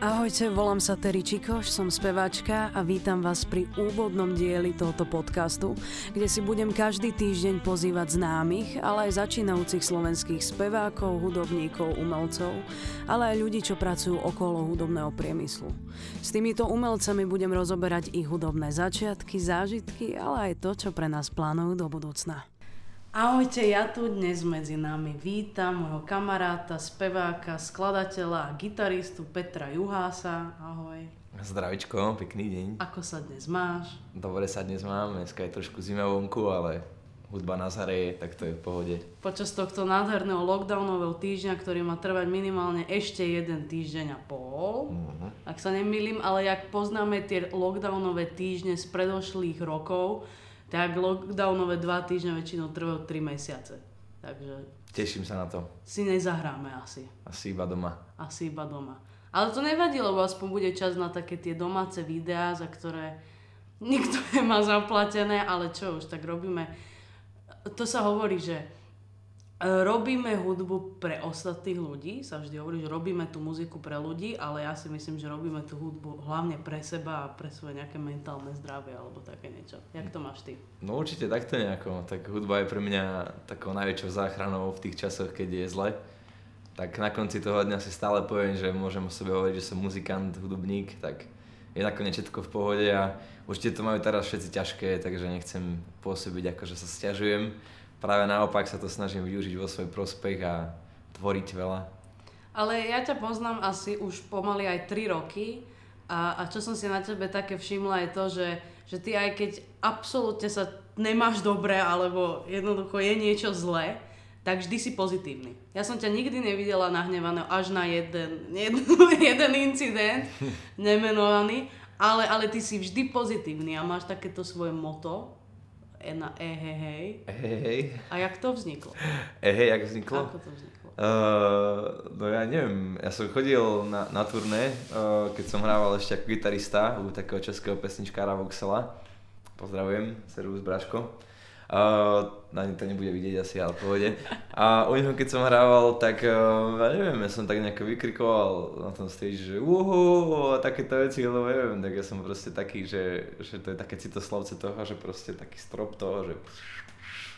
Ahojte, volám sa Terry Čikoš, som speváčka a vítam vás pri úvodnom dieli tohoto podcastu, kde si budem každý týždeň pozývať známych, ale aj začínajúcich slovenských spevákov, hudobníkov, umelcov, ale aj ľudí, čo pracujú okolo hudobného priemyslu. S týmito umelcami budem rozoberať ich hudobné začiatky, zážitky, ale aj to, čo pre nás plánujú do budúcna. Ahojte, ja tu dnes medzi nami vítam môjho kamaráta, speváka, skladateľa a gitaristu Petra Juhása. Ahoj. Zdravičko, pekný deň. Ako sa dnes máš? Dobre sa dnes mám, dneska je trošku zima vonku, ale hudba nás hreje, tak to je v pohode. Počas tohto nádherného lockdownového týždňa, ktorý má trvať minimálne ešte jeden týždeň a pol, uh-huh. ak sa nemýlim, ale jak poznáme tie lockdownové týždne z predošlých rokov, tak lockdownové dva týždne väčšinou trvajú 3 mesiace. Takže... Teším sa na to. Si nezahráme asi. Asi iba doma. Asi iba doma. Ale to nevadí, lebo aspoň bude čas na také tie domáce videá, za ktoré nikto nemá zaplatené, ale čo už, tak robíme. To sa hovorí, že robíme hudbu pre ostatných ľudí, sa vždy hovorí, že robíme tú muziku pre ľudí, ale ja si myslím, že robíme tú hudbu hlavne pre seba a pre svoje nejaké mentálne zdravie alebo také niečo. Jak to máš ty? No určite takto nejako. Tak hudba je pre mňa takou najväčšou záchranou v tých časoch, keď je zle. Tak na konci toho dňa si stále poviem, že môžem o sebe hovoriť, že som muzikant, hudobník, tak je nakoniec všetko v pohode a určite to majú teraz všetci ťažké, takže nechcem pôsobiť ako, že sa stiažujem práve naopak sa to snažím využiť vo svoj prospech a tvoriť veľa. Ale ja ťa poznám asi už pomaly aj 3 roky a, a čo som si na tebe také všimla je to, že, že ty aj keď absolútne sa nemáš dobre alebo jednoducho je niečo zlé, tak vždy si pozitívny. Ja som ťa nikdy nevidela nahnevaného až na jeden, jeden, jeden incident nemenovaný, ale, ale ty si vždy pozitívny a máš takéto svoje moto, E na E, he, hej. E, hej, hej. A jak to vzniklo? E, hej, jak vzniklo? Ako to vzniklo? Uh, no ja neviem, ja som chodil na, na turné, uh, keď som hrával ešte ako gitarista u takého českého pesničkára Voxela. Pozdravujem, servus Braško. Na to nebude vidieť asi, ale pohode. A u neho keď som hrával, tak uh, ja neviem, ja som tak nejako vykrikoval na tom stage, že uhu, a takéto veci, lebo neviem, tak ja som proste taký, že, že to je také citoslavce toho, že proste taký strop toho, že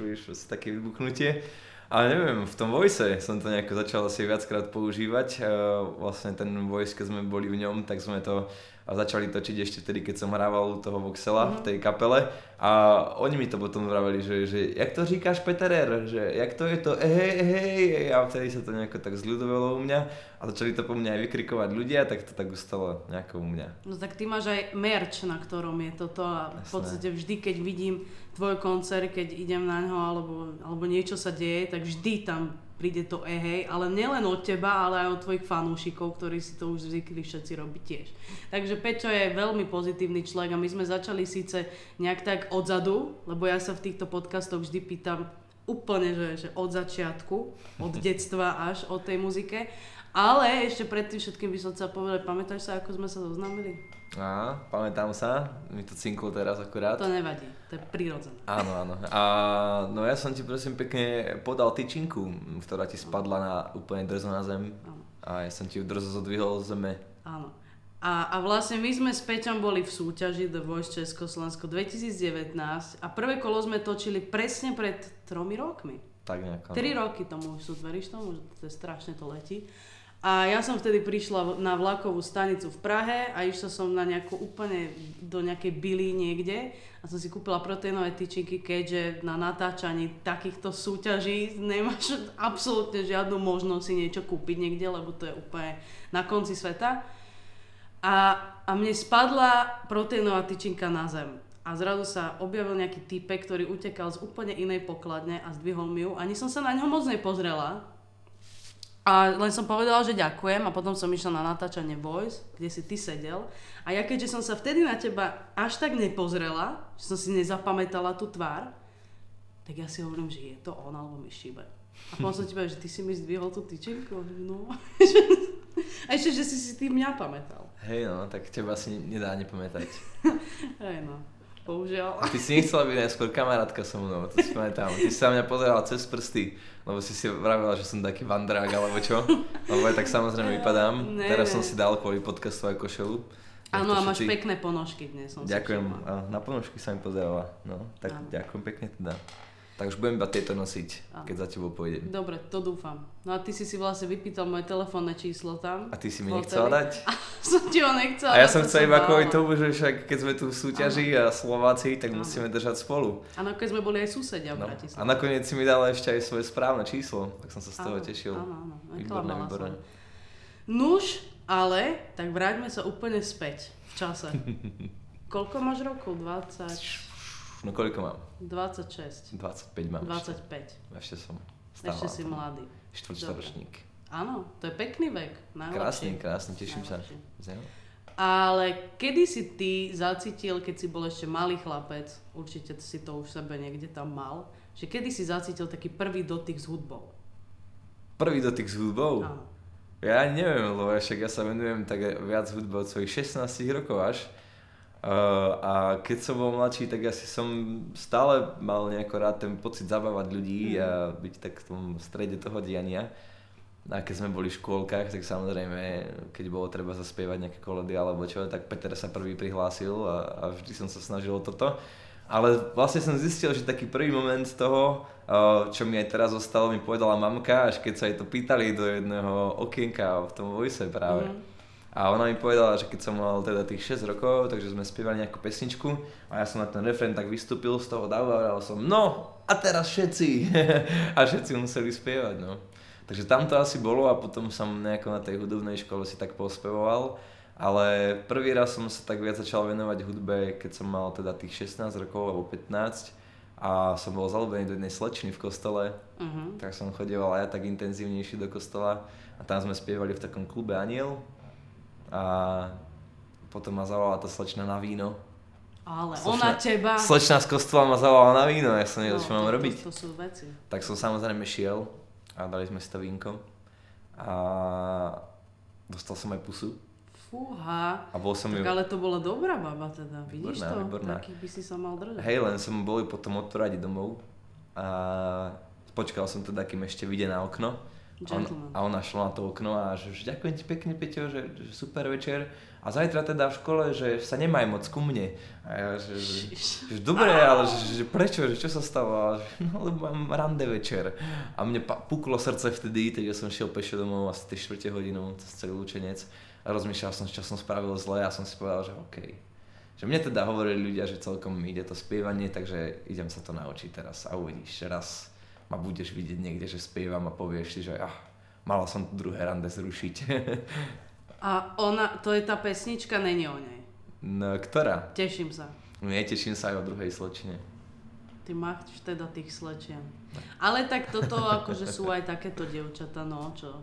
víš, proste také vybuchnutie. A neviem, v tom voice som to nejako začal asi viackrát používať. Uh, vlastne ten voice, keď sme boli v ňom, tak sme to a začali točiť ešte vtedy, keď som hrával u toho Voxela mm-hmm. v tej kapele. A oni mi to potom vraveli, že, že jak to říkáš Peterer, že jak to je to? Hej, hej, a vtedy sa to nejako tak zľudovalo u mňa. A začali to po mne aj vykrikovať ľudia, tak to tak ustalo nejako u mňa. No tak ty máš aj merch, na ktorom je toto. A v podstate vždy, keď vidím tvoj koncert, keď idem na ňo alebo, alebo niečo sa deje, tak vždy tam príde to ehej, ale nielen od teba, ale aj od tvojich fanúšikov, ktorí si to už zvykli všetci robiť tiež. Takže Peťo je veľmi pozitívny človek a my sme začali síce nejak tak odzadu, lebo ja sa v týchto podcastoch vždy pýtam úplne, že, že od začiatku, od detstva až od tej muzike. Ale ešte predtým všetkým by som chcel povedať, pamätáš sa, ako sme sa zoznámili? Á, pamätám sa, mi to cinklo teraz akurát. To nevadí, to je prirodzené. Áno, áno. A no ja som ti prosím pekne podal tyčinku, ktorá ti spadla na úplne drzo na zem. Áno. A ja som ti ju drzo zodvihol z zeme. Áno. A, a vlastne my sme s Peťom boli v súťaži The Voice Československo 2019 a prvé kolo sme točili presne pred tromi rokmi. Tak nejako. Tri roky tomu už sú, veríš tomu, to je strašne to letí. A ja som vtedy prišla na vlakovú stanicu v Prahe a išla som na nejakú úplne do nejakej byly niekde a som si kúpila proteínové tyčinky, keďže na natáčaní takýchto súťaží nemáš absolútne žiadnu možnosť si niečo kúpiť niekde, lebo to je úplne na konci sveta. A, a mne spadla proteínová tyčinka na zem. A zrazu sa objavil nejaký typek, ktorý utekal z úplne inej pokladne a zdvihol mi ju. Ani som sa na ňo moc nepozrela, a len som povedala, že ďakujem a potom som išla na natáčanie Voice, kde si ty sedel. A ja keďže som sa vtedy na teba až tak nepozrela, že som si nezapamätala tú tvár, tak ja si hovorím, že je to on alebo mi šíbe. A potom som ti povedal, že ty si mi zdvihol tú tyčinku. No. a ešte, že si si ty mňa pamätal. Hej no, tak teba si nedá nepamätať. Hej no. Bohužiaľ. A ty si nechcela byť najskôr kamarátka so mnou, to si pamätám. Ty si sa na mňa pozerala cez prsty, lebo si si vravila, že som taký vandrák alebo čo. Lebo ja tak samozrejme vypadám. Ne, Teraz ne. som si dal kvôli podcastu aj košelu. Áno, a máš všetci- pekné ponožky dnes. Som si Ďakujem, a na ponožky sa mi pozerala. No, tak Áno. ďakujem pekne teda. Tak už budem iba tieto nosiť, Áno. keď za tebou pôjdem. Dobre, to dúfam. No a ty si si vlastne vypýtal moje telefónne číslo tam. A ty si mi nechcela dať? som ti ho nechcela. A ja som chcel iba kvôli tomu, že však keď sme tu v súťaži a Slováci, tak Áno. musíme držať spolu. A nakoniec sme boli aj susedia v No. Bratislave. A nakoniec si mi dala ešte aj svoje správne číslo, tak som sa z toho Áno, tešil. Áno, áno, Výborné, výborné. Nuž, ale, tak vráťme sa úplne späť v čase. Koľko máš rokov? 20, No koľko mám? 26, 25 mám 25. ešte. Ešte som stále. Ešte si mladý. Štvrťstoročník. Áno, to je pekný vek. Najlepší. krásny, teším sa. Najlepší. Neho? Ale kedy si ty zacítil, keď si bol ešte malý chlapec, určite si to už sebe niekde tam mal, že kedy si zacítil taký prvý dotyk s hudbou? Prvý dotyk s hudbou? Áno. Ja neviem, lebo však ja sa venujem tak viac hudbe od svojich 16 rokov až. Uh, a keď som bol mladší, tak asi som stále mal nejako rád ten pocit zabávať ľudí a byť tak v tom strede toho diania. A keď sme boli v škôlkach, tak samozrejme, keď bolo treba zaspievať nejaké koledy alebo čo, tak Peter sa prvý prihlásil a, a vždy som sa snažil o toto. Ale vlastne som zistil, že taký prvý moment toho, uh, čo mi aj teraz zostalo, mi povedala mamka, až keď sa jej to pýtali do jedného okienka v tom voice práve. Mhm. A ona mi povedala, že keď som mal teda tých 6 rokov, takže sme spievali nejakú pesničku a ja som na ten refrén tak vystúpil z toho davu a som no a teraz všetci. a všetci museli spievať, no. Takže tam to asi bolo a potom som nejako na tej hudobnej škole si tak pospevoval. Ale prvý raz som sa tak viac začal venovať hudbe, keď som mal teda tých 16 rokov alebo 15 a som bol zalúbený do jednej slečny v kostole, Uh-huh. tak som chodieval aj ja tak intenzívnejšie do kostola a tam sme spievali v takom klube Aniel a potom ma zavolala tá slečna na víno. Ale Slečna- ona teba... Slečna z kostola ma zavolala na víno, ja som nevedel, čo mám No, to, robiť. To, to sú veci. Tak som samozrejme šiel a dali sme si to vínko a dostal som aj pusu Fúha. a bol som Tak ju... ale to bola dobrá baba teda, vidíš Výborná, to? výborná. Takých by si sa mal držať. Hej, len som boli potom odporadiť domov a počkal som teda, kým ešte vyjde na okno. A, on, a ona šla na to okno a že, že ďakujem ti pekne, Peťo, že, že super večer. A zajtra teda v škole, že sa nemaj moc ku mne. A ja, že, že, že dobre, ale že, že prečo, že čo sa stalo? A že, no lebo mám rande večer. A mne puklo srdce vtedy, takže som šiel pešo domov asi 3 čtvrte hodinu cez celý Lučenec. A rozmýšľal som, čo som spravil zle a som si povedal, že OK. Že mne teda hovorili ľudia, že celkom mi ide to spievanie, takže idem sa to naučiť teraz a uvidíš, raz ma budeš vidieť niekde, že spievam a povieš si, že ah, mala som tu druhé rande zrušiť. A ona, to je tá pesnička, není o nej. no, ktorá? Teším sa. Neteším sa aj o druhej slečne. Ty máš teda tých slečien. Ale tak toto akože sú aj takéto dievčatá, no čo.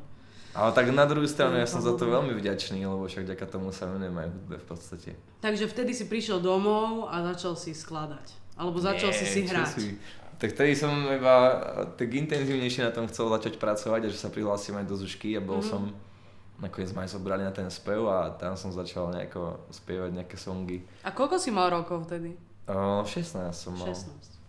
Ale tak na druhú stranu ja som za to veľmi vďačný, lebo však vďaka tomu sa venujem aj hudbe v podstate. Takže vtedy si prišiel domov a začal si skladať. Alebo začal si si čo hrať. si- Tak vtedy som iba tak intenzívnejšie na tom chcel začať pracovať a že sa prihlásim aj do Zušky a bol Mhm. som, nakoniec ma aj zobrali na ten spev a tam som začal nejako spievať nejaké songy. A koľko si mal rokov vtedy? O, 16 som mal. 16.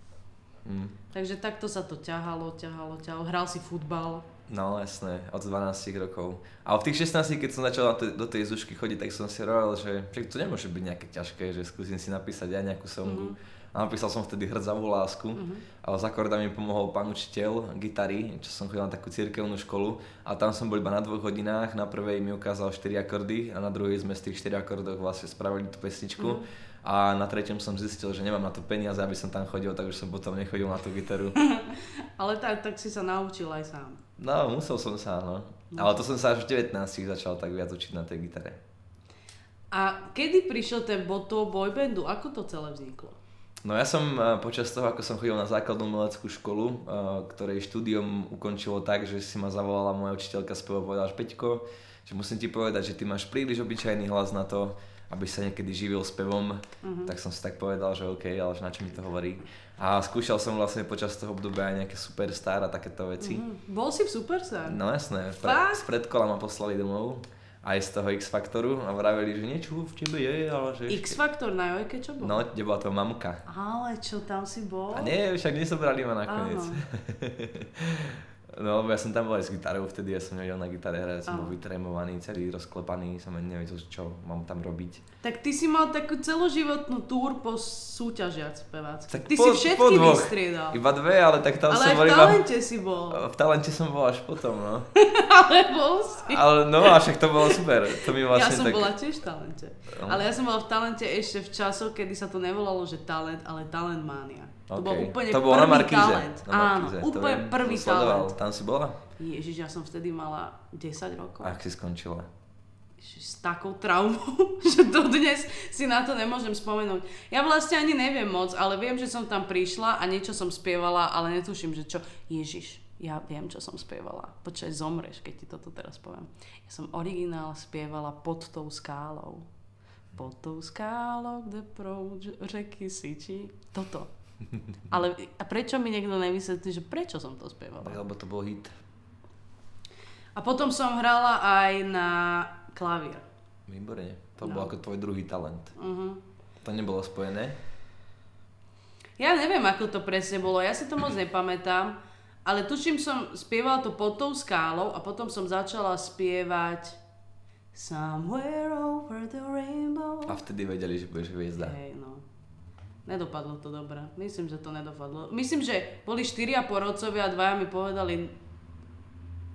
Mm. Takže takto sa to ťahalo, ťahalo, ťahalo. Hral si futbal. No jasné, od 12 rokov. A v tých 16, keď som začal do tej Zušky chodiť, tak som si hovoril, že to nemôže byť nejaké ťažké, že skúsim si napísať aj nejakú songu. Mhm. A napísal som vtedy Hrdzavú lásku, Mhm. ale s akordami mi pomohol pán učiteľ gitary, čo som chodil na takú cirkevnú školu a tam som bol iba na dvoch hodinách, na prvej mi ukázal 4 akordy a na druhej sme z tých 4 akordov vlastne spravili tú pesničku. Mhm. A na treťom som zistil, že nemám na to peniaze, aby som tam chodil, takže som potom nechodil na tú gitaru. Ale tak, tak si sa naučil aj sám. No, musel som sa, no. Ale to som sa až v 19 začal tak viac učiť na tej gitare. A kedy prišiel ten bod toho boybandu? Ako to celé vzniklo? No ja som eh, počas toho, ako som chodil na základnú umeleckú školu, eh, ktorej štúdium ukončilo tak, že si ma zavolala moja učiteľka spevu a povedala, že Peťko, že musím ti povedať, že ty máš príliš obyčajný hlas na to, aby sa niekedy živil spevom, Mhm. tak som si tak povedal, že OK, ale že na čo mi to hovorí. A skúšal som vlastne počas toho obdobia aj nejaké superstar a takéto veci. Mhm. Bol si v Superstar? No jasné, Fakt? z predkola ma poslali domov aj z toho X-Faktoru a vraveli, že niečo v tebe je, ale že... X-Faktor na Jojke čo bol? No, kde bola to mamka. Ale čo, tam si bol? A nie, však nesobrali ma nakoniec. No, lebo ja som tam bol aj s gitarou vtedy, ja som nevedel na gitare hrať, som bol vytrémovaný, celý rozklepaný, som ani nevedel, čo mám tam robiť. Tak ty si mal takú celoživotnú túr po súťažiach spevácky. Tak ty po, si všetky po dvoch. vystriedal. Iba dve, ale tak tam ale som bol v iba... talente si bol. V talente som bol až potom, no. ale bol si. Ale no a však to bolo super. To mi ja vlastne som tak... bola tiež v talente. No. Ale ja som bola v talente ešte v časoch, kedy sa to nevolalo, že talent, ale talent mania. To bol Okay. úplne to bolo prvý na Markíze. talent. Na Áno, Markíze, to úplne viem, prvý som sledoval. talent. Tam si bola? Ježiš, ja som vtedy mala 10 rokov. A ak si skončila? Ježiš, s takou traumou, že dodnes si na to nemôžem spomenúť. Ja vlastne ani neviem moc, ale viem, že som tam prišla a niečo som spievala, ale netuším, že čo. Ježiš, ja viem, čo som spievala. Počkaj, zomreš, keď ti toto teraz poviem. Ja som originál spievala pod tou skálou. Pod tou skálou, kde proud řeky syčí. Toto. Ale a prečo mi niekto nevysvetlí, že prečo som to spievala? Lebo to bol hit. A potom som hrala aj na klavír. Výborne. To No. bol ako tvoj druhý talent. Uh-huh. To nebolo spojené? Ja neviem, ako to presne bolo, ja si to moc nepamätám, ale tuším som spievala to pod tou skálou a potom som začala spievať Somewhere over the rainbow. A vtedy vedeli, že budeš hviezda. Hej, no. Nedopadlo to dobre. Myslím, že to nedopadlo. Myslím, že boli štyria porodcovia a dvaja mi povedali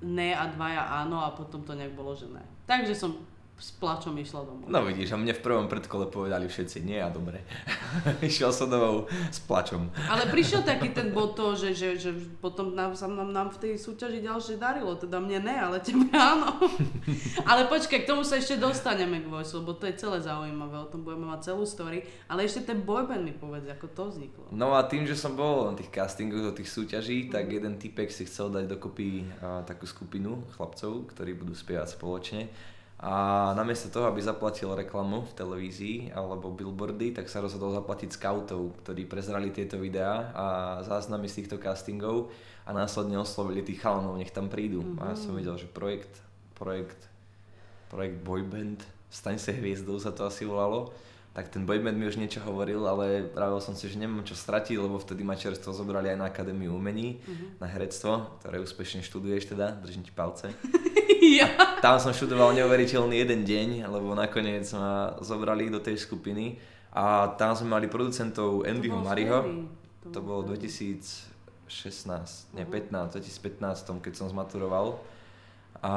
ne a dvaja áno a potom to nejak bolo, že ne. Takže som s plačom išla domov. No vidíš, a mne v prvom predkole povedali všetci nie a dobre. Išiel som domov s plačom. Ale prišiel taký ten bod toho, že, že, že potom nám, sa nám, nám v tej súťaži ďalšie darilo, teda mne ne, ale tebe áno. ale počkaj, k tomu sa ešte dostaneme k Voice, lebo to je celé zaujímavé, o tom budeme mať celú story, ale ešte ten boyband mi povedz, ako to vzniklo. No a tým, že som bol na tých castingoch do tých súťaží, tak jeden typek si chcel dať dokopy a, takú skupinu chlapcov, ktorí budú spievať spoločne. A namiesto toho, aby zaplatil reklamu v televízii alebo billboardy, tak sa rozhodol zaplatiť scoutov, ktorí prezrali tieto videá a záznamy z týchto castingov a následne oslovili tých chalanov, nech tam prídu. Mm-hmm. A ja som videl, že projekt, projekt, projekt Boyband, Staň sa hviezdou sa to asi volalo, tak ten boyband mi už niečo hovoril, ale pravil som si, že nemám čo stratiť, lebo vtedy ma čerstvo zobrali aj na Akadémiu umení, Mhm. na herectvo, ktoré úspešne študuješ teda, držím ti palce. ja. Tam som študoval neuveriteľný jeden deň, lebo nakoniec ma zobrali do tej skupiny a tam sme mali producentov bolo Mariho. To bolo 2016, nie 15, 2015, keď som zmaturoval. A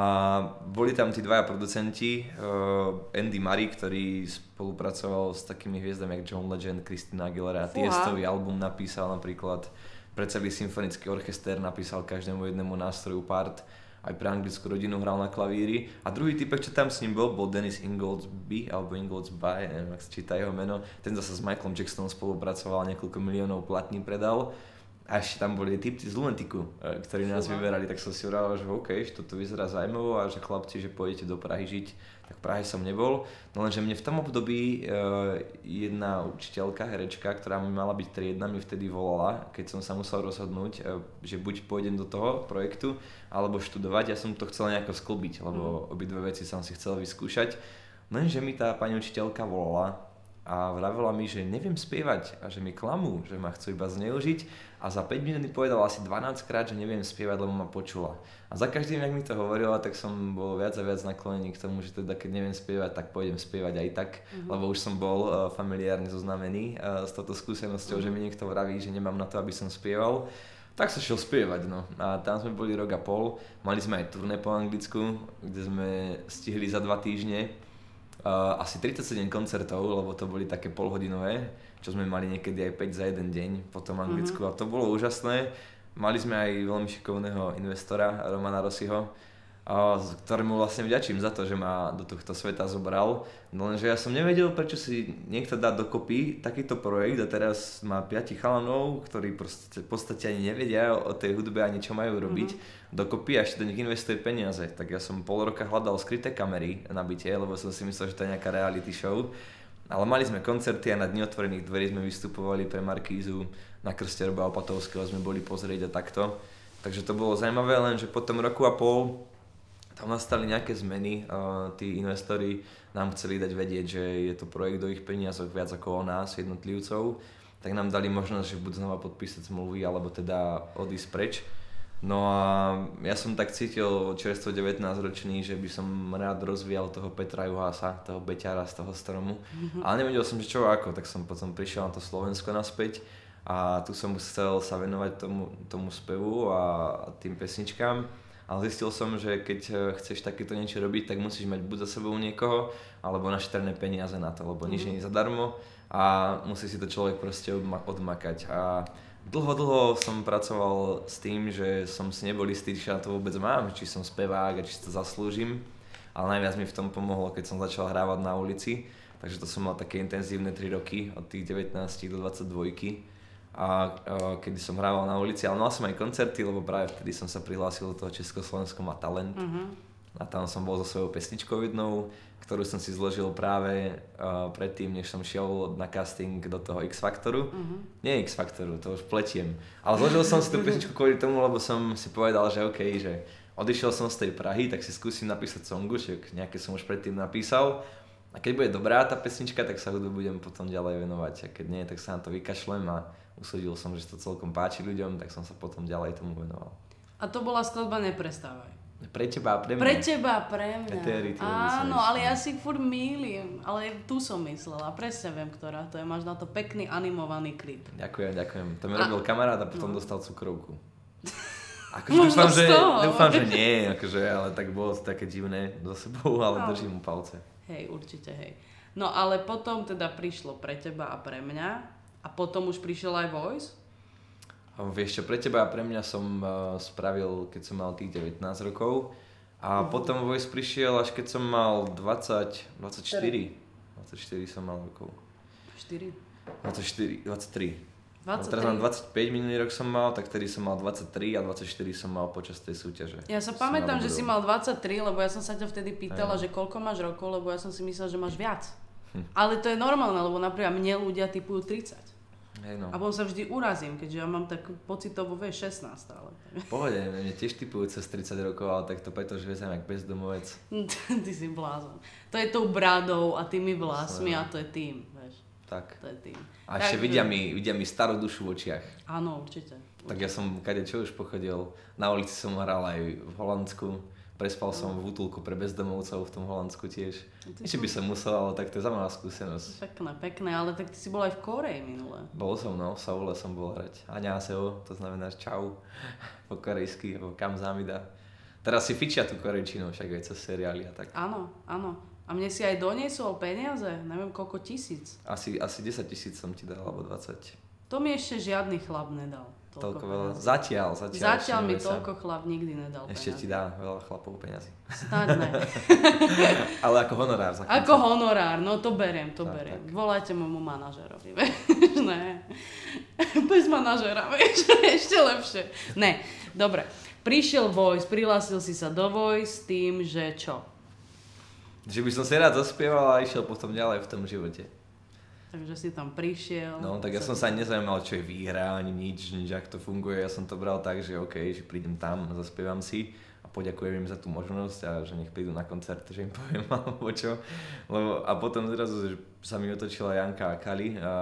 boli tam tí dvaja producenti, uh, Andy Murray, ktorý spolupracoval s takými hviezdami ako John Legend, Christina Aguilera, Fúha. Tiestový album napísal napríklad, pre celý symfonický orchester napísal každému jednému nástroju part, aj pre anglickú rodinu hral na klavíri. A druhý typek, čo tam s ním bol, bol Dennis Ingoldsby, alebo Ingoldsby, neviem, ak sa číta jeho meno. Ten zase s Michaelom Jacksonom spolupracoval, niekoľko miliónov platní predal. A ešte tam boli typci z Lunatiku, e, ktorí nás vyberali, tak som si hovoril, že OK, že toto vyzerá zaujímavo a že chlapci, že pôjdete do Prahy žiť, tak v Prahe som nebol. No lenže mne v tom období e, jedna učiteľka, herečka, ktorá mi mala byť triedna, mi vtedy volala, keď som sa musel rozhodnúť, e, že buď pôjdem do toho projektu, alebo študovať. Ja som to chcel nejako sklbiť, lebo obidve veci som si chcel vyskúšať. Lenže mi tá pani učiteľka volala a vravela mi, že neviem spievať a že mi klamú, že ma chcú iba zneužiť a za 5 minút mi povedala asi 12 krát, že neviem spievať, lebo ma počula. A za každým, jak mi to hovorila, tak som bol viac a viac naklonený k tomu, že teda keď neviem spievať, tak pôjdem spievať aj tak, mm-hmm. lebo už som bol uh, familiárne zoznamený uh, s touto skúsenosťou, mm-hmm. že mi niekto vraví, že nemám na to, aby som spieval. Tak sa šiel spievať, no. A tam sme boli rok a pol. Mali sme aj turné po Anglicku, kde sme stihli za dva týždne uh, asi 37 koncertov, lebo to boli také polhodinové, čo sme mali niekedy aj 5 za jeden deň po tom Anglicku mm-hmm. a to bolo úžasné. Mali sme aj veľmi šikovného investora, Romana z- ktorému vlastne vďačím za to, že ma do tohto sveta zobral. No lenže ja som nevedel, prečo si niekto dá dokopy takýto projekt a teraz má piati chalanov, ktorí proste, v podstate ani nevedia o tej hudbe ani čo majú robiť. Mm-hmm. Dokopy a ešte do nich investuje peniaze. Tak ja som pol roka hľadal skryté kamery na byte, lebo som si myslel, že to je nejaká reality show. Ale mali sme koncerty a na Dni otvorených dverí sme vystupovali pre Markízu, na krste Roba Opatovského sme boli pozrieť a takto. Takže to bolo zaujímavé, lenže po tom roku a pol tam nastali nejaké zmeny, tí investori nám chceli dať vedieť, že je to projekt do ich peniazok viac ako o nás, jednotlivcov, tak nám dali možnosť, že buď znova podpísať zmluvy, alebo teda odísť preč. No a ja som tak cítil čerstvo 19 ročný, že by som rád rozvíjal toho Petra Juhasa, toho beťara z toho stromu. Mm-hmm. Ale nevedel som, že čo ako, tak som potom prišiel na to Slovensko naspäť a tu som chcel sa venovať tomu, tomu spevu a tým pesničkám. Ale zistil som, že keď eh, chceš takéto niečo robiť, tak musíš mať buď za sebou niekoho, alebo naštrné peniaze na to, lebo nič nie je zadarmo a musí si to človek proste odmakať. A Dlho, dlho som pracoval s tým, že som si nebol istý, či na to vôbec mám, či som spevák a či si to zaslúžim. Ale najviac mi v tom pomohlo, keď som začal hrávať na ulici. Takže to som mal také intenzívne 3 roky, od tých 19 do 22 a kedy som hrával na ulici, ale mal som aj koncerty, lebo práve vtedy som sa prihlásil do toho Československo má talent. Uh-huh. A tam som bol so svojou pesničkou jednou, ktorú som si zložil práve uh, predtým, než som šiel na casting do toho X Factoru. Uh-huh. Nie X Factoru, to už pletiem. Ale zložil som si tú pesničku kvôli tomu, lebo som si povedal, že OK, že odišiel som z tej Prahy, tak si skúsim napísať songu, že nejaké som už predtým napísal. A keď bude dobrá tá pesnička, tak sa hudbu budem potom ďalej venovať. A keď nie, tak sa na to vykašlem a usúdil som, že to celkom páči ľuďom, tak som sa potom ďalej tomu venoval. A to bola skladba Neprestávaj. Pre teba a pre mňa. Pre teba a pre mňa. Etery, Áno, ale ja si furt mýlim. Ale tu som myslela, presne viem, ktorá to je. Máš na to pekný animovaný klip. Ďakujem, ďakujem. To mi a... robil kamarát a potom no. dostal cukrovku. Akože dúfam, že, dúfam, že nie, akože, ale tak bolo to také divné za sebou, ale no. držím mu palce. Hej, určite, hej. No ale potom teda prišlo pre teba a pre mňa a potom už prišiel aj Voice? Vieš čo, pre teba a pre mňa som uh, spravil, keď som mal tých 19 rokov. A uh-huh. potom Voice prišiel až keď som mal 20, 24. 4. 24 som mal rokov. 4? 24, 23. 23. No, teraz mám 25, minulý rok som mal, tak tedy som mal 23 a 24 som mal počas tej súťaže. Ja sa pamätám, že si mal 23, lebo ja som sa ťa vtedy pýtala, Aj. že koľko máš rokov, lebo ja som si myslel, že máš viac. Hm. Ale to je normálne, lebo napríklad mne ľudia typujú 30. Hej no. A potom sa vždy urazím, keďže ja mám tak pocitovo vieš 16 stále. Pohode, mne tiež typujú cez 30 rokov, ale tak to preto, že vezem jak bezdomovec. ty si blázon. To je tou bradou a tými vlasmi a to je tým. Tak. To je tým. A ešte vidia mi, vidia mi starú dušu v očiach. Áno, určite. Tak ja som kade čo už pochodil. Na ulici som hral aj v Holandsku Prespal som v útulku pre bezdomovcov v tom Holandsku tiež. Ešte by som musel, ale tak to je zaujímavá skúsenosť. Pekné, pekné, ale tak ty si bol aj v Koreji minule. Bol som, no, v Saule som bol hrať. Aňaseo, to znamená čau po korejsky, alebo kamzamida. Teraz si fičia tú korejčinu, však aj cez seriály a tak. Áno, áno. A mne si aj doniesol peniaze, neviem koľko tisíc. Asi, asi 10 tisíc som ti dal, alebo 20. To mi ešte žiadny chlap nedal toľko veľa. Zatiaľ, zatiaľ. Zatiaľ mi sa. toľko chlap nikdy nedal Ešte peniazy. ti dá veľa chlapov peniazy. Snáď ne. Ale ako honorár. Za ako honorár, no to beriem, to tak, beriem. Tak. Volajte môjmu manažerovi, vieš, ne. Bez manažera, vieš, ešte lepšie. Ne, dobre. Prišiel Voice, prihlásil si sa do Voice s tým, že čo? Že by som si rád zaspieval a išiel potom ďalej v tom živote. Takže si tam prišiel. No, tak ja som sa nezaujímal, čo je výhra, ani nič, nič, ak to funguje. Ja som to bral tak, že OK, že prídem tam, zaspievam si a poďakujem im za tú možnosť a že nech prídu na koncert, že im poviem alebo čo. Lebo, a potom zrazu sa mi otočila Janka a Kali a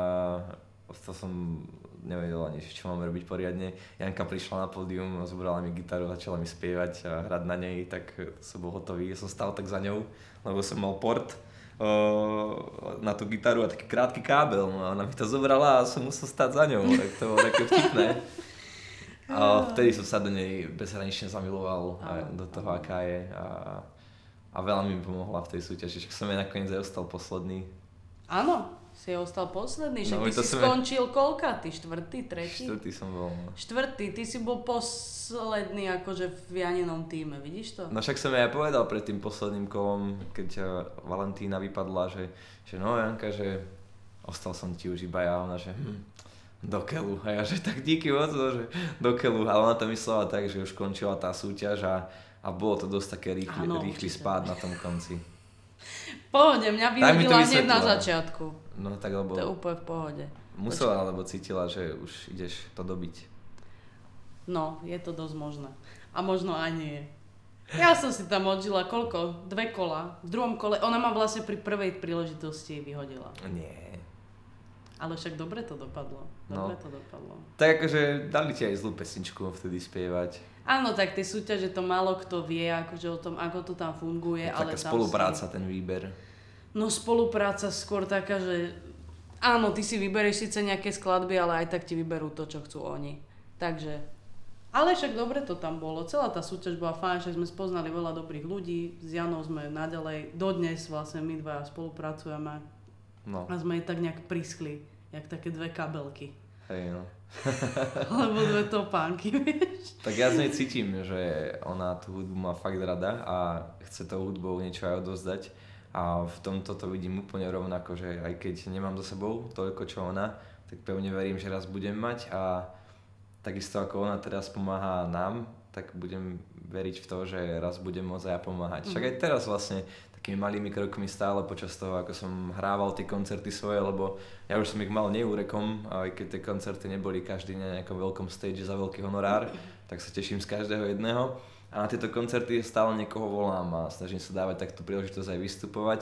to som nevedel ani, čo mám robiť poriadne. Janka prišla na pódium, zobrala mi gitaru, začala mi spievať a hrať na nej, tak som bol hotový. Ja som stal tak za ňou, lebo som mal port na tú gitaru a taký krátky kábel. No a ona mi to zobrala a som musel stať za ňou, tak to bolo také vtipné. A vtedy som sa do nej bezhranične zamiloval a do toho, aká je. A, a veľa mi pomohla v tej súťaži, že som jej nakoniec aj ostal posledný. Áno, si ostal posledný, že no, ty si sme... skončil koľka? Ty štvrtý, tretí? Štvrtý som bol. No. Štvrtý, ty si bol posledný akože v Janinom týme, vidíš to? No však som ja povedal pred tým posledným kolom, keď eh, Valentína vypadla, že, že no Janka, že ostal som ti už iba ja, ona že hm, do keľu. A ja že tak díky moc, že do keľu. Ale ona to myslela tak, že už končila tá súťaž a, a bolo to dosť také rýchly, ano, rýchly spád na tom konci. Pohode, mňa vyhodila hneď na začiatku. No tak lebo... To je úplne v pohode. Musela, alebo cítila, že už ideš to dobiť. No, je to dosť možné. A možno aj nie. Ja som si tam odžila koľko? Dve kola. V druhom kole, ona ma vlastne pri prvej príležitosti vyhodila. Nie. Ale však dobre to dopadlo. No. Dobre to dopadlo. Tak akože dali ti aj zlú pesničku vtedy spievať. Áno, tak tie súťaže to málo kto vie, akože o tom, ako to tam funguje. ale Taká tam spolupráca, Si... ten výber. No spolupráca skôr taká, že áno, ty si vyberieš síce nejaké skladby, ale aj tak ti vyberú to, čo chcú oni. Takže, ale však dobre to tam bolo. Celá tá súťaž bola fajn, že sme spoznali veľa dobrých ľudí. S Janou sme naďalej, dodnes vlastne my dva spolupracujeme No, a sme jej tak nejak priskli, jak také dve kabelky. Hej no. Alebo dve topánky, vieš. Tak ja z nej cítim, že ona tú hudbu má fakt rada a chce tou hudbou niečo aj odozdať. A v tomto to vidím úplne rovnako, že aj keď nemám za sebou toľko čo ona, tak pevne verím, že raz budem mať a takisto ako ona teraz pomáha nám, tak budem veriť v to, že raz budem môcť aj ja pomáhať. Však aj teraz vlastne takými malými krokmi stále počas toho, ako som hrával tie koncerty svoje, lebo ja už som ich mal neúrekom, aj keď tie koncerty neboli každý na nejakom veľkom stage za veľký honorár, tak sa teším z každého jedného. A na tieto koncerty stále niekoho volám a snažím sa dávať takto príležitosť aj vystupovať.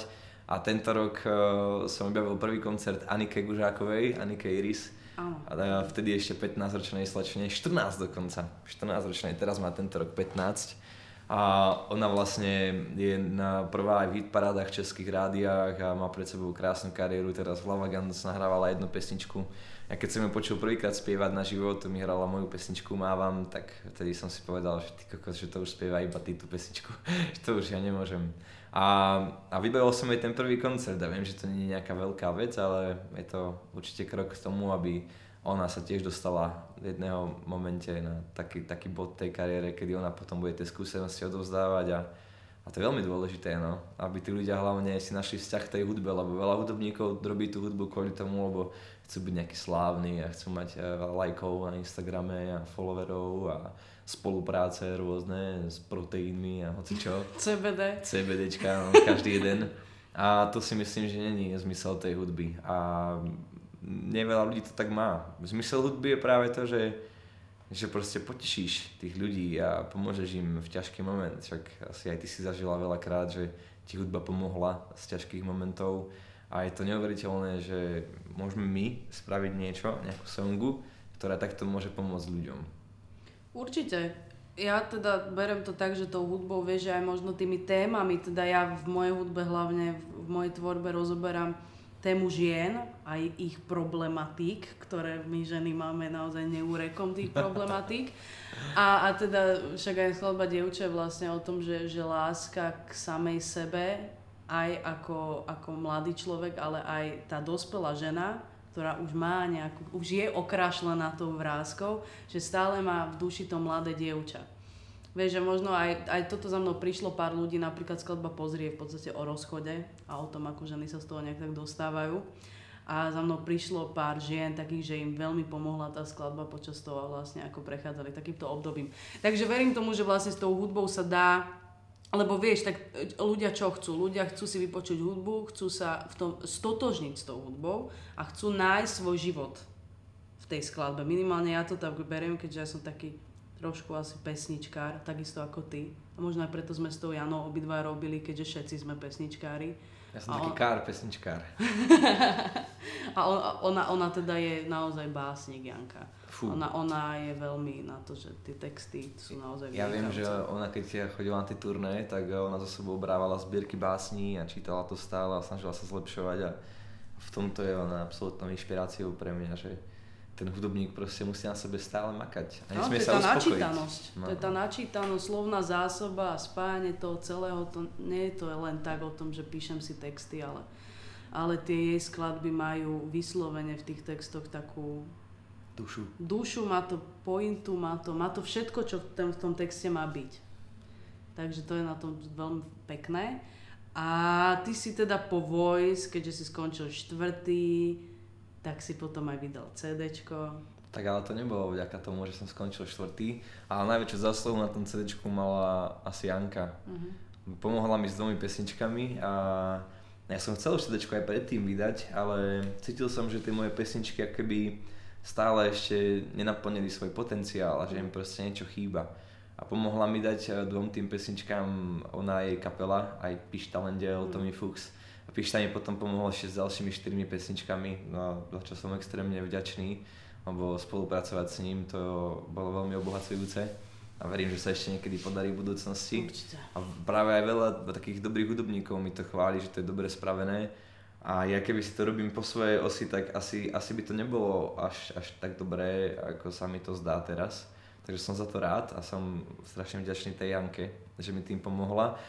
A tento rok uh, som objavil prvý koncert Anike Gužákovej, Anike Iris. Áno. A vtedy ešte 15-ročnej slečne, 14 dokonca, 14-ročnej, teraz má tento rok 15. A ona vlastne je na prvá aj v hitparádach v českých rádiách a má pred sebou krásnu kariéru. Teraz Hlava Gans nahrávala jednu pesničku. Ja keď som ju počul prvýkrát spievať na život, mi hrala moju pesničku Mávam, tak vtedy som si povedal, že ty kokos, že to už spieva iba ty tú pesničku, že to už ja nemôžem. A, a vybavil som jej ten prvý koncert a viem, že to nie je nejaká veľká vec, ale je to určite krok k tomu, aby ona sa tiež dostala v jedného momente na taký, taký bod tej kariére, kedy ona potom bude tie skúsenosti odovzdávať a, a to je veľmi dôležité, no, aby tí ľudia hlavne si našli vzťah k tej hudbe, lebo veľa hudobníkov robí tú hudbu kvôli tomu, lebo chcú byť nejaký slávny a chcú mať veľa lajkov na Instagrame a followerov a spolupráce rôzne s proteínmi a hocičo. CBD. CBDčka, no, každý jeden. A to si myslím, že není zmysel tej hudby. A neveľa ľudí to tak má. Zmysel hudby je práve to, že, že proste potešíš tých ľudí a pomôžeš im v ťažký moment. Však asi aj ty si zažila veľakrát, že ti hudba pomohla z ťažkých momentov a je to neuveriteľné, že môžeme my spraviť niečo, nejakú songu, ktorá takto môže pomôcť ľuďom. Určite. Ja teda berem to tak, že tou hudbou vieš, že aj možno tými témami, teda ja v mojej hudbe hlavne, v mojej tvorbe rozoberám tému žien, aj ich problematík, ktoré my ženy máme naozaj neúrekom tých problematík. A, a teda však aj skladba dievče vlastne o tom, že, že láska k samej sebe, aj ako, ako mladý človek, ale aj tá dospelá žena, ktorá už má nejakú, už je okrašlená tou vrázkou, že stále má v duši to mladé dievča. Vieš, že možno aj, aj toto za mnou prišlo pár ľudí, napríklad skladba Pozrie v podstate o rozchode a o tom, ako ženy sa z toho nejak tak dostávajú. A za mnou prišlo pár žien takých, že im veľmi pomohla tá skladba počas toho vlastne ako prechádzali takýmto obdobím. Takže verím tomu, že vlastne s tou hudbou sa dá lebo vieš, tak ľudia čo chcú? Ľudia chcú si vypočuť hudbu, chcú sa v tom stotožniť s tou hudbou a chcú nájsť svoj život v tej skladbe. Minimálne ja to tak beriem, keďže ja som taký trošku asi pesničkár, takisto ako ty. A možno aj preto sme s tou Janou obidva robili, keďže všetci sme pesničkári. Ja som a taký on... kár, pesničkár. a on, ona, ona teda je naozaj básnik, Janka. Fú. Ona, ona je veľmi na to, že tie texty sú naozaj Ja viem, že ona keď chodila na tie turné, tak ona za sebou brávala zbierky básní a čítala to stále a snažila sa zlepšovať a v tomto je ona absolútnou inšpiráciou pre mňa, že ten hudobník proste musí na sebe stále makať. A no, to je sa tá načítanosť. No. To je tá načítanosť, slovná zásoba a spájanie toho celého. To, nie je to len tak o tom, že píšem si texty, ale, ale tie jej skladby majú vyslovene v tých textoch takú Dušu. Dušu, má to pointu, má to, má to všetko, čo v tom, v tom texte má byť. Takže to je na tom veľmi pekné. A ty si teda po Voice, keďže si skončil štvrtý, tak si potom aj vydal CDčko. Tak ale to nebolo vďaka tomu, že som skončil štvrtý, ale najväčšiu zásluhu na tom CDčku mala asi Janka. Uh-huh. Pomohla mi s dvomi pesničkami a ja som chcel CDčko aj predtým vydať, ale cítil som, že tie moje pesničky akoby stále ešte nenaplnili svoj potenciál a že im proste niečo chýba. a pomohla mi dať eh, dvom tým pesničkám ona jej kapela, aj Pišta Lendel, mm. Tommy Fuchs. Pišta mi potom pomohla ešte s ďalšími štyrmi pesničkami, no, za čo som extrémne vďačný, lebo spolupracovať s ním to bolo veľmi obohacujúce a verím, že sa ešte niekedy podarí v budúcnosti. Určite. A práve aj veľa takých dobrých hudobníkov mi to chváli, že to je dobre spravené. A ja keby si to robím po svojej osi, tak asi, asi by to nebolo až, až tak dobré, ako sa mi to zdá teraz. Takže som za to rád a som strašne vďačný tej Janke, že mi tým pomohla.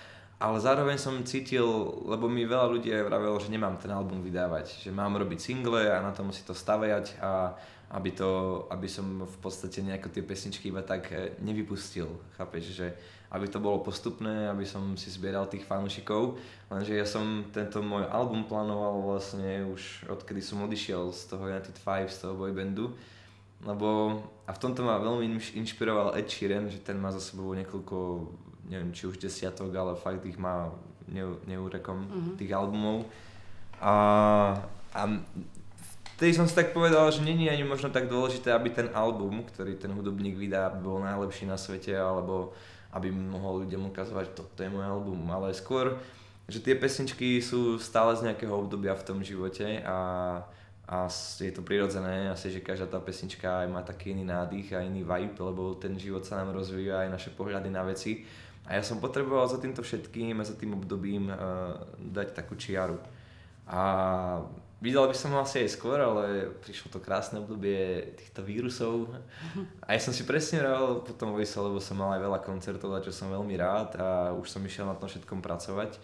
Ale zároveň som cítil, lebo mi veľa ľudí aj vravelo, že nemám ten album vydávať, že mám robiť single a na tom si to stavejať a aby, to, aby som v podstate nejako tie pesničky iba tak eh, nevypustil, chápeš, že aby to bolo postupné, aby som si zbieral tých fanúšikov, lenže ja som tento môj album plánoval vlastne už odkedy som odišiel z toho United Five, z toho boybandu, lebo a v tomto ma veľmi inšpiroval Ed Sheeran, že ten má za sebou niekoľko, neviem či už desiatok, ale fakt ich má neúrekom mm-hmm. tých albumov. A, a vtedy som si tak povedal, že není ani možno tak dôležité, aby ten album, ktorý ten hudobník vydá, bol najlepší na svete, alebo aby mohol ľuďom ukazovať, že toto je môj album, ale skôr, že tie pesničky sú stále z nejakého obdobia v tom živote a a je to prirodzené, asi, že každá tá pesnička aj má taký iný nádych a iný vibe, lebo ten život sa nám rozvíja aj naše pohľady na veci. A ja som potreboval za týmto všetkým a za tým obdobím uh, dať takú čiaru. A vydal by som ho asi aj skôr, ale prišlo to krásne obdobie týchto vírusov. A ja som si presne hral potom vojsel, lebo som mal aj veľa koncertov, čo som veľmi rád a už som išiel na tom všetkom pracovať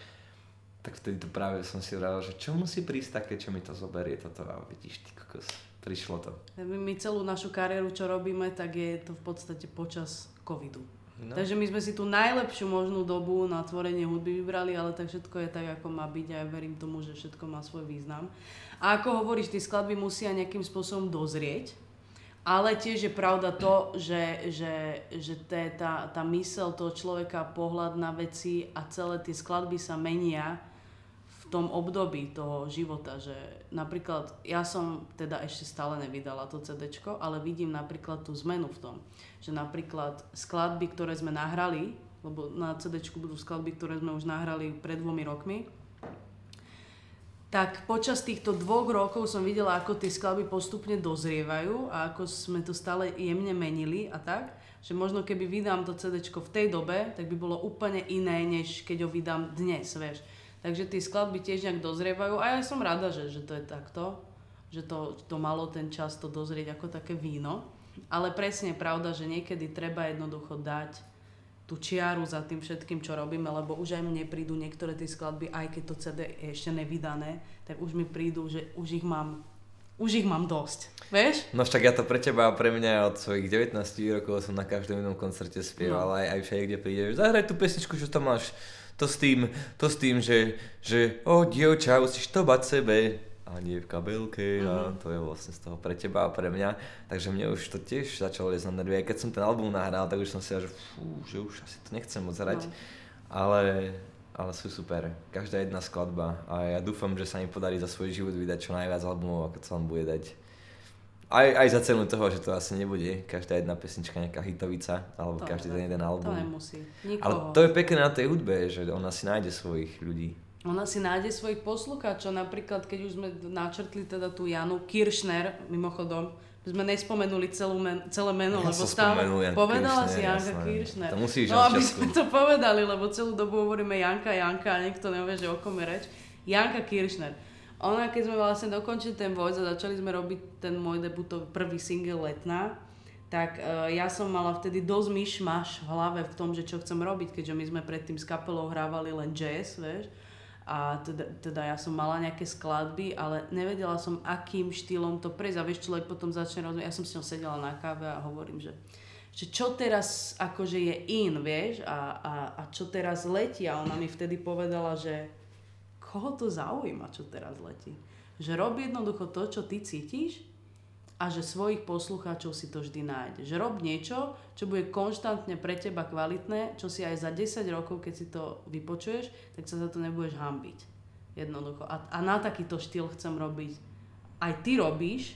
tak vtedy to práve som si vral, že čo musí prísť také, čo mi to zoberie toto a vidíš, ty kokos, prišlo to. My celú našu kariéru, čo robíme, tak je to v podstate počas covidu. No. Takže my sme si tú najlepšiu možnú dobu na tvorenie hudby vybrali, ale tak všetko je tak, ako má byť a ja verím tomu, že všetko má svoj význam. A ako hovoríš, tie skladby musia nejakým spôsobom dozrieť, ale tiež je pravda to, že, že, že tá, tá mysel toho človeka, pohľad na veci a celé tie skladby sa menia tom období toho života, že napríklad ja som teda ešte stále nevydala to CD, ale vidím napríklad tú zmenu v tom, že napríklad skladby, ktoré sme nahrali, lebo na CD budú skladby, ktoré sme už nahrali pred dvomi rokmi, tak počas týchto dvoch rokov som videla, ako tie skladby postupne dozrievajú a ako sme to stále jemne menili a tak, že možno keby vydám to CD v tej dobe, tak by bolo úplne iné, než keď ho vydám dnes, vieš. Takže tie skladby tiež nejak dozrievajú a ja som rada, že, že to je takto, že to, to malo ten čas to dozrieť ako také víno. Ale presne je pravda, že niekedy treba jednoducho dať tú čiaru za tým všetkým, čo robíme, lebo už aj mne prídu niektoré tie skladby, aj keď to CD je ešte nevydané, tak už mi prídu, že už ich mám už ich mám dosť, vieš? No však ja to pre teba a pre mňa od svojich 19 rokov som na každom inom koncerte spieval, no. aj, aj všade, kde prídeš. Zahraj tú pesničku, čo tam máš to s tým, to s tým že, že o dievča, musíš to bať sebe a nie v kabelke a mhm. to je vlastne z toho pre teba a pre mňa. Takže mne už to tiež začalo liesť na nervy. Keď som ten album nahral, tak už som si že fú, že už asi to nechcem moc hrať. No. Ale, ale sú super. Každá jedna skladba a ja dúfam, že sa mi podarí za svoj život vydať čo najviac albumov, ako sa vám bude dať aj, aj za cenu toho, že to asi nebude každá jedna pesnička nejaká hitovica, alebo to, každý ten jeden album. To nemusí. Nikoho. Ale to je pekné na tej hudbe, že ona si nájde svojich ľudí. Ona si nájde svojich poslucháčov, napríklad keď už sme načrtli teda tú Janu Kiršner, mimochodom, sme nespomenuli celú men, celé meno, ja lebo stále povedala Kiršner, si Janka jasné. Kiršner. To musíš no, aby sme to povedali, lebo celú dobu hovoríme Janka, Janka a niekto nevie, že o kom je reč. Janka Kiršner ona, keď sme vlastne dokončili ten voice a začali sme robiť ten môj debutový prvý single Letná, tak uh, ja som mala vtedy dosť myšmaš v hlave v tom, že čo chcem robiť, keďže my sme predtým s kapelou hrávali len jazz, vieš. A teda, teda ja som mala nejaké skladby, ale nevedela som, akým štýlom to prejsť. A vieš, človek potom začne rozumieť. Ja som s ňou sedela na káve a hovorím, že, že čo teraz akože je in, vieš, a, a, a čo teraz letí. A ona mi vtedy povedala, že koho to zaujíma, čo teraz letí. Že rob jednoducho to, čo ty cítiš a že svojich poslucháčov si to vždy nájde. Že rob niečo, čo bude konštantne pre teba kvalitné, čo si aj za 10 rokov, keď si to vypočuješ, tak sa za to nebudeš hambiť. Jednoducho. A, a na takýto štýl chcem robiť. Aj ty robíš,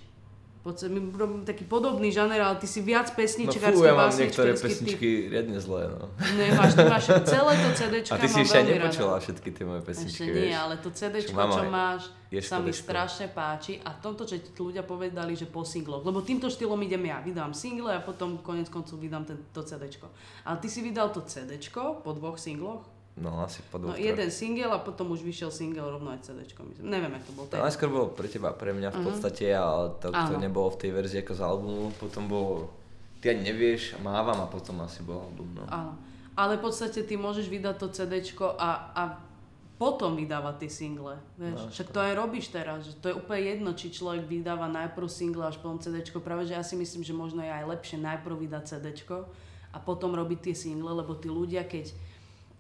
my robíme taký podobný žaner, ale ty si viac No pesničkársky, fú, ja mám niektoré básničkársky typ. pesničky riadne zlé, no. Nemáš, ty máš celé to CDčka A ty si ešte nepočula rada. všetky tie moje pesničky, Ešte vieš. nie, ale to CDčko, Čo čo máš, sa mi strašne páči a tomto, čo ti ľudia povedali, že po singloch, lebo týmto štýlom idem ja, vydám single a potom konec koncov vydám ten, to CDčko. Ale ty si vydal to CDčko po dvoch singloch, No asi po no dvoch, troch. jeden single a potom už vyšiel single rovno aj CDčko, myslím. Neviem, ako to bol. To je- najskôr bolo pre teba, pre mňa v Mhm. podstate, ale to, to nebolo v tej verzii ako z albumu, potom bolo Ty ani nevieš, mávam a potom asi bol album, no. Áno. Ale v podstate ty môžeš vydať to CDčko a, a potom vydávať tie single. Vieš? No, Však to aj robíš teraz. Že to je úplne jedno, či človek vydáva najprv single až potom CDčko. Práve že ja si myslím, že možno je aj lepšie najprv vydať CDčko a potom robiť tie single, lebo tí ľudia, keď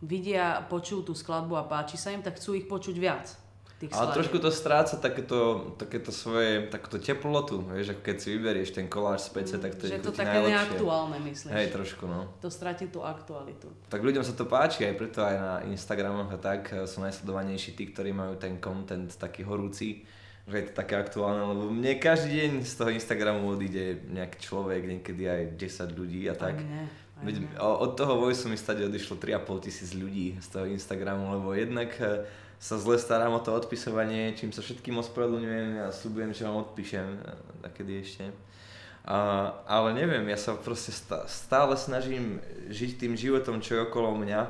vidia, počujú tú skladbu a páči sa im, tak chcú ich počuť viac. Tých Ale trošku to stráca takéto, takéto svoje, takúto teplotu, vieš, ako keď si vyberieš ten koláč z PC, tak to je je to také najlepšie. neaktuálne, myslíš. Hej, trošku, no. To stratí tú aktualitu. Tak ľuďom sa to páči, aj preto aj na Instagramoch a tak eh, sú najsledovanejší tí, ktorí majú ten content taký horúci, že je to také aktuálne, lebo mne každý deň z toho Instagramu odíde nejaký človek, niekedy aj 10 ľudí a tak. Mne, aj Veď od toho Voice mi stade odišlo 3,5 tisíc ľudí z toho Instagramu, lebo jednak eh, sa zle starám o to odpisovanie, čím sa všetkým ospravedlňujem a slúbujem, že vám odpíšem, eh, takedy ešte. A, ale neviem, ja sa proste stále snažím žiť tým životom, čo je okolo mňa,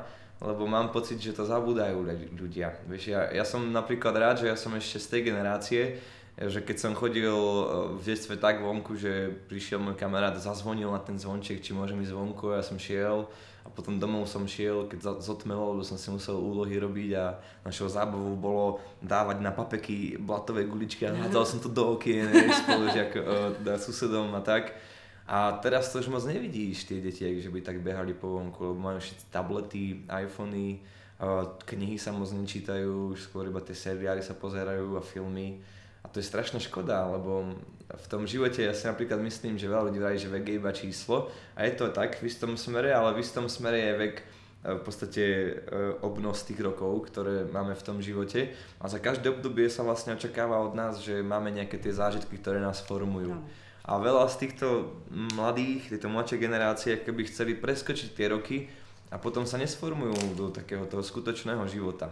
lebo mám pocit, že to zabúdajú ľu- ľudia. Vieš, ja, ja som napríklad rád, že ja som ešte z tej generácie, že keď som chodil eh, v detstve tak vonku, že prišiel môj kamarát, zazvonil na ten zvonček, či môžem ísť vonku, ja som šiel a potom domov som šiel, keď zotmelo, lebo som si musel úlohy robiť a našou zábavou bolo dávať na papeky blatové guličky a hádzal som to do okien, vieš, spolu že ako, eh, teda susedom a tak. A teraz to už moc nevidíš tie deti, že by tak behali po vonku, lebo majú všetci tablety, iPhony, eh, knihy sa moc nečítajú, už skôr iba tie seriály sa pozerajú a filmy. To je strašná škoda, lebo v tom živote ja si napríklad myslím, že veľa ľudí vraví, že vek je iba číslo a je to tak v istom smere, ale v istom smere je vek e, v podstate e, obnos tých rokov, ktoré máme v tom živote a za každé obdobie sa vlastne očakáva od nás, že máme nejaké tie zážitky, ktoré nás formujú. Áno. A veľa z týchto mladých, tejto mladšej generácie, keby chceli preskočiť tie roky a potom sa nesformujú do takého toho skutočného života.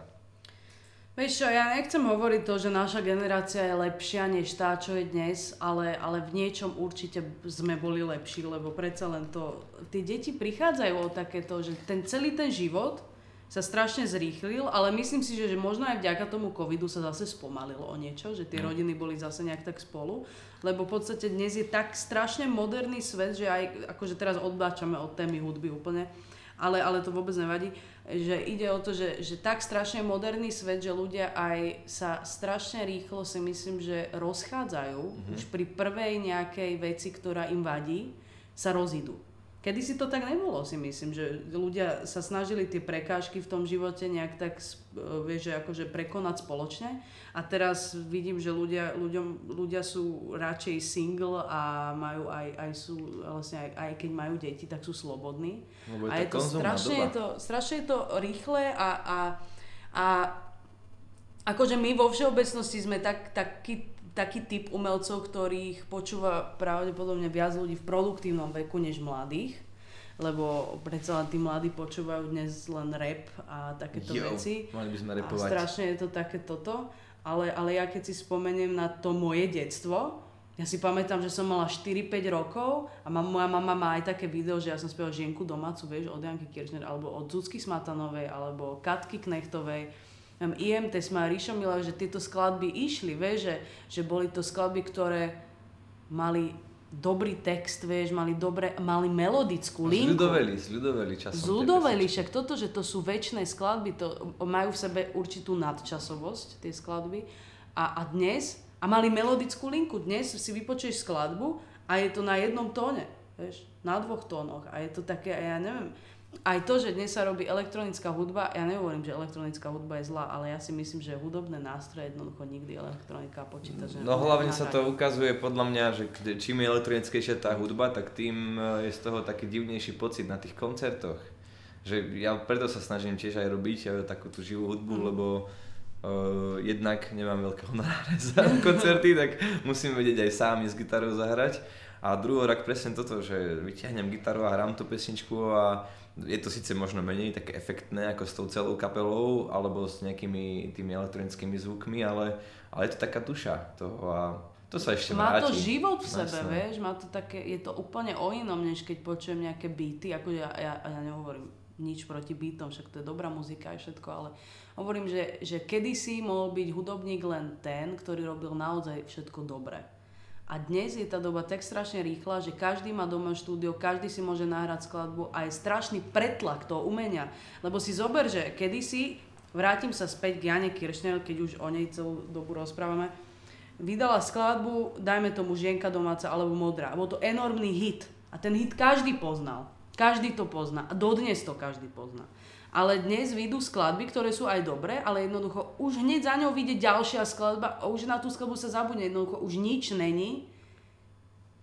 Vieš čo, ja nechcem hovoriť to, že naša generácia je lepšia než tá, čo je dnes, ale, ale v niečom určite sme boli lepší, lebo predsa len to... Tie deti prichádzajú o takéto, že ten celý ten život sa strašne zrýchlil, ale myslím si, že, že možno aj vďaka tomu covidu sa zase spomalilo o niečo, že tie Mm. rodiny boli zase nejak tak spolu, lebo v podstate dnes je tak strašne moderný svet, že aj akože teraz odbáčame od témy hudby úplne, ale, ale to vôbec nevadí, že ide o to, že, že tak strašne moderný svet, že ľudia aj sa strašne rýchlo si myslím, že rozchádzajú, mm-hmm. už pri prvej nejakej veci, ktorá im vadí, sa rozídu. Kedy si to tak nebolo, si myslím, že ľudia sa snažili tie prekážky v tom živote nejak tak, e, vieš, že akože prekonať spoločne a teraz vidím, že ľudia, ľuďom, ľudia sú radšej single a majú aj, aj sú, vlastne aj, aj keď majú deti, tak sú slobodní. Lebo je a je to strašne, doba. je to, strašne je to rýchle a, a, a akože my vo všeobecnosti sme tak, taký, taký typ umelcov, ktorých počúva pravdepodobne viac ľudí v produktívnom veku než mladých lebo predsa len tí mladí počúvajú dnes len rap a takéto Jo, veci. mali by sme A repovať. strašne je to také toto. Ale, ale ja keď si spomeniem na to moje detstvo, ja si pamätám, že som mala 4-5 rokov a mam, moja mama má aj také video, že ja som spievala Žienku domácu, vieš, od Janky Kirchner, alebo od Zuzky Smatanovej, alebo Katky Knechtovej, IMT sme a Ríšo Milov, že tieto skladby išli, vieš, že, že boli to skladby, ktoré mali dobrý text, vieš, mali, dobre, mali melodickú linku. Zľudoveli, zľudoveli časom. Zľudoveli, však toto, že to sú väčšie skladby, to majú v sebe určitú nadčasovosť, tie skladby. A, a dnes, a mali melodickú linku, dnes si vypočuješ skladbu a je to na jednom tóne, vieš, na dvoch tónoch. A je to také, ja neviem, aj to, že dnes sa robí elektronická hudba, ja nehovorím, že elektronická hudba je zlá, ale ja si myslím, že hudobné nástroje jednoducho nikdy elektronika a počítač No hlavne sa to ukazuje podľa mňa, že čím je elektronickejšia tá hudba, tak tým e, je z toho taký divnejší pocit na tých koncertoch. Že ja preto sa snažím tiež aj robiť e, takú tú živú hudbu, Mm. lebo Uh, jednak nemám veľké honoráre za koncerty, tak musím vedieť aj sám s gitarou zahrať. A druhorak presne toto, že vyťahnem gitaru a hrám tú pesničku a je to síce možno menej také efektné ako s tou celou kapelou alebo s nejakými tými elektronickými zvukmi, ale, ale je to taká duša toho a to sa ešte má vráti. to život v sebe, Jasne. vieš, má to také, je to úplne o inom, než keď počujem nejaké beaty, ako ja, ja, ja nehovorím nič proti beatom, však to je dobrá muzika a všetko, ale hovorím, že, že kedysi mohol byť hudobník len ten, ktorý robil naozaj všetko dobre a dnes je tá doba tak strašne rýchla, že každý má doma štúdio, každý si môže nahrať skladbu a je strašný pretlak toho umenia. Lebo si zober, že kedysi, vrátim sa späť k Jane Kiršner, keď už o nej celú dobu rozprávame, vydala skladbu, dajme tomu Žienka domáca alebo Modrá. Bol to enormný hit. A ten hit každý poznal. Každý to pozná. Dodnes to každý pozná. Ale dnes vyjdú skladby, ktoré sú aj dobré, ale jednoducho už hneď za ňou vyjde ďalšia skladba a už na tú skladbu sa zabudne. Jednoducho už nič není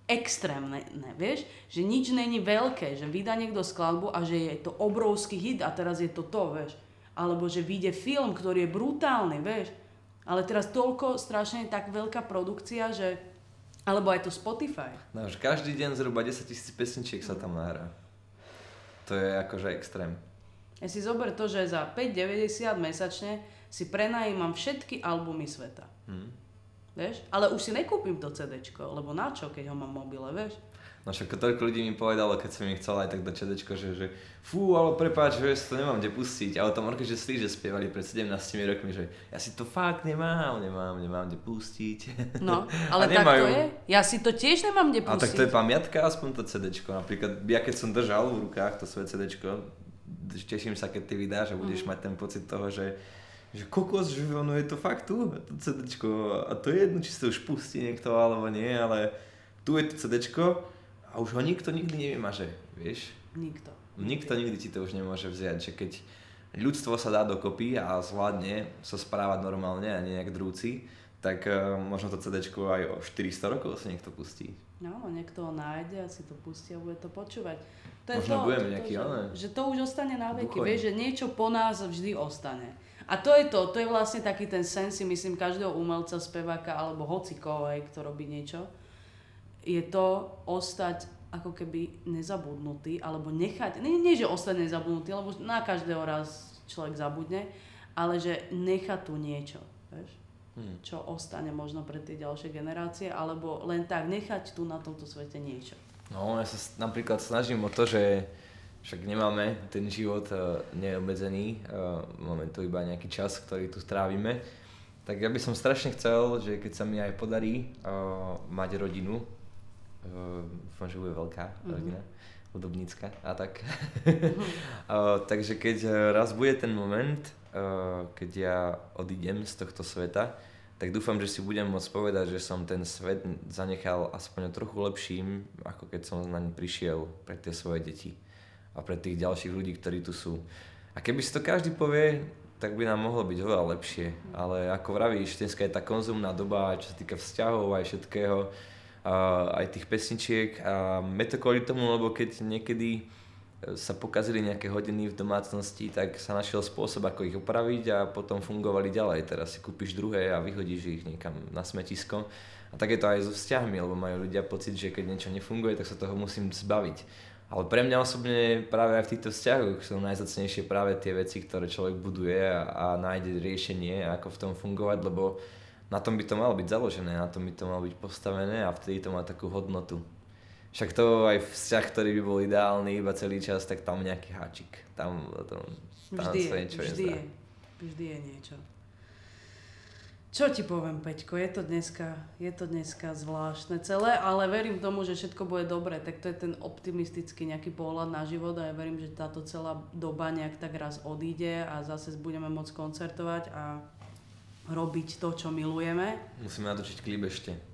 extrémne, ne, vieš? Že nič není veľké, že vydá niekto skladbu a že je to obrovský hit a teraz je to to, vieš? Alebo že vyjde film, ktorý je brutálny, vieš? Ale teraz toľko strašne tak veľká produkcia, že... Alebo aj to Spotify. No, každý deň zhruba 10 tisíc pesničiek sa tam nahrá. To je akože extrém. Ja si zober to, že za 5,90 mesačne si prenajímam všetky albumy sveta. Hmm. Vieš? Ale už si nekúpim to CD, lebo na čo, keď ho mám mobile, vieš? No však toľko ľudí mi povedalo, keď som im chcel aj tak do CD, že, že fú, ale prepáč, že to nemám kde pustiť. Ale tam že si, že spievali pred 17 rokmi, že ja si to fakt nemám, nemám, nemám kde pustiť. No, ale tak to je. Ja si to tiež nemám kde pustiť. A tak to je pamiatka, aspoň to CD. Napríklad ja keď som držal v rukách to svoje CD, teším sa, keď ty vydáš a budeš mm. mať ten pocit toho, že že kokos, že ono je to fakt tu, to CDčko a to je jedno, či si to už pustí niekto alebo nie, ale tu je to CDčko a už ho nikto nikdy nevymaže, vieš? Nikto. Nikto nikdy ti to už nemôže vziať, že keď ľudstvo sa dá dokopy a zvládne sa správať normálne a nie jak drúci, tak uh, možno to CDčko aj o 400 rokov si niekto pustí. No, no niekto ho nájde a si to pustí a bude to počúvať. To je Možno to, budeme to, nejaký, to, že, že to už ostane na veky, vieš, že niečo po nás vždy ostane. A to je to, to je vlastne taký ten sen si myslím každého umelca, speváka alebo hocikoho, kto robí niečo. Je to ostať ako keby nezabudnutý, alebo nechať, nie, nie že ostať nezabudnutý, lebo na každého raz človek zabudne, ale že nechať tu niečo, vieš? Hmm. čo ostane možno pre tie ďalšie generácie, alebo len tak nechať tu na tomto svete niečo. No, ja sa napríklad snažím o to, že však nemáme ten život uh, neobmedzený, uh, máme tu iba nejaký čas, ktorý tu strávime. Tak ja by som strašne chcel, že keď sa mi aj podarí uh, mať rodinu, dúfam, že bude veľká mm-hmm. rodina, hudobnícka a tak. Mm-hmm. uh, takže keď raz bude ten moment, uh, keď ja odídem z tohto sveta, tak dúfam, že si budem môcť povedať, že som ten svet zanechal aspoň trochu lepším, ako keď som na ne prišiel pre tie svoje deti a pre tých ďalších ľudí, ktorí tu sú. A keby si to každý povie, tak by nám mohlo byť oveľa lepšie. Ale ako vravíš, dneska je tá konzumná doba, čo sa týka vzťahov aj všetkého, aj tých pesničiek. A me to kvôli tomu, lebo keď niekedy sa pokazili nejaké hodiny v domácnosti, tak sa našiel spôsob, ako ich opraviť a potom fungovali ďalej. Teraz si kúpiš druhé a vyhodíš ich niekam na smetisko. A tak je to aj so vzťahmi, lebo majú ľudia pocit, že keď niečo nefunguje, tak sa toho musím zbaviť. Ale pre mňa osobne práve aj v týchto vzťahoch sú najzacnejšie práve tie veci, ktoré človek buduje a, a nájde riešenie, ako v tom fungovať, lebo na tom by to malo byť založené, na tom by to malo byť postavené a vtedy to má takú hodnotu. Však to aj vzťah, ktorý by bol ideálny iba celý čas, tak tam nejaký háčik. Tam, tam, tam vždy je, niečo vždy je, vždy je niečo. Čo ti poviem, Peťko, je to, dneska, je to dneska zvláštne celé, ale verím tomu, že všetko bude dobre, tak to je ten optimistický nejaký pohľad na život a ja verím, že táto celá doba nejak tak raz odíde a zase budeme môcť koncertovať a robiť to, čo milujeme. Musíme natočiť klip ešte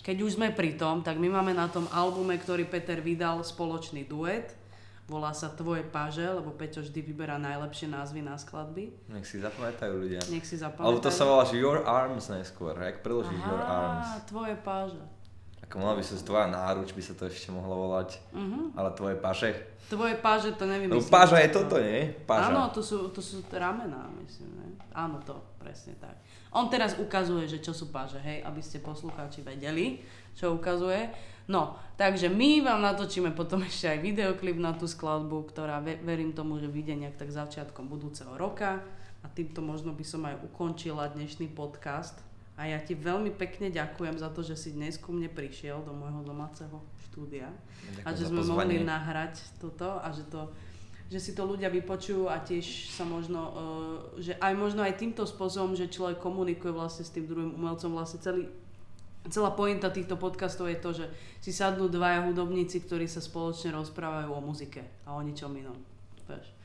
keď už sme pri tom, tak my máme na tom albume, ktorý Peter vydal, spoločný duet. Volá sa Tvoje páže, lebo Peťo vždy vyberá najlepšie názvy na skladby. Nech si zapamätajú ľudia. Nech si zapamätajú. Alebo to sa volá, Your Arms najskôr, jak preložíš Your Arms. Tvoje páže. Ako mala by sa tvoja náruč, by sa to ešte mohlo volať. Mhm. Ale tvoje paše. Tvoje páže to neviem. No páža je toto, nie? Páža. Áno, to sú, to sú ramená, myslím, ne? Áno, to, presne tak. On teraz ukazuje, že čo sú páže, hej, aby ste poslucháči vedeli, čo ukazuje. No, takže my vám natočíme potom ešte aj videoklip na tú skladbu, ktorá ve- verím tomu, že vyjde nejak tak začiatkom budúceho roka. A týmto možno by som aj ukončila dnešný podcast. A ja ti veľmi pekne ďakujem za to, že si dnes ku mne prišiel do môjho domáceho štúdia. Ďakujem a že sme mohli nahrať toto a že to že si to ľudia vypočujú a tiež sa možno, uh, že aj možno aj týmto spôsobom, že človek komunikuje vlastne s tým druhým umelcom, vlastne celý, celá pointa týchto podcastov je to, že si sadnú dvaja hudobníci, ktorí sa spoločne rozprávajú o muzike a o ničom inom. Vieš.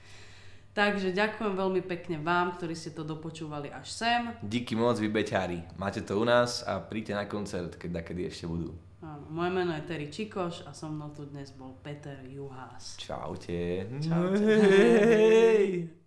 Takže ďakujem veľmi pekne vám, ktorí ste to dopočúvali až sem. Díky moc, vy beťári. Máte to u nás a príďte na koncert, keď kedy ešte budú. Áno, moje meno je Terry Čikoš a so mnou tu dnes bol Peter Juhás. Čaute. Čaute. Hej.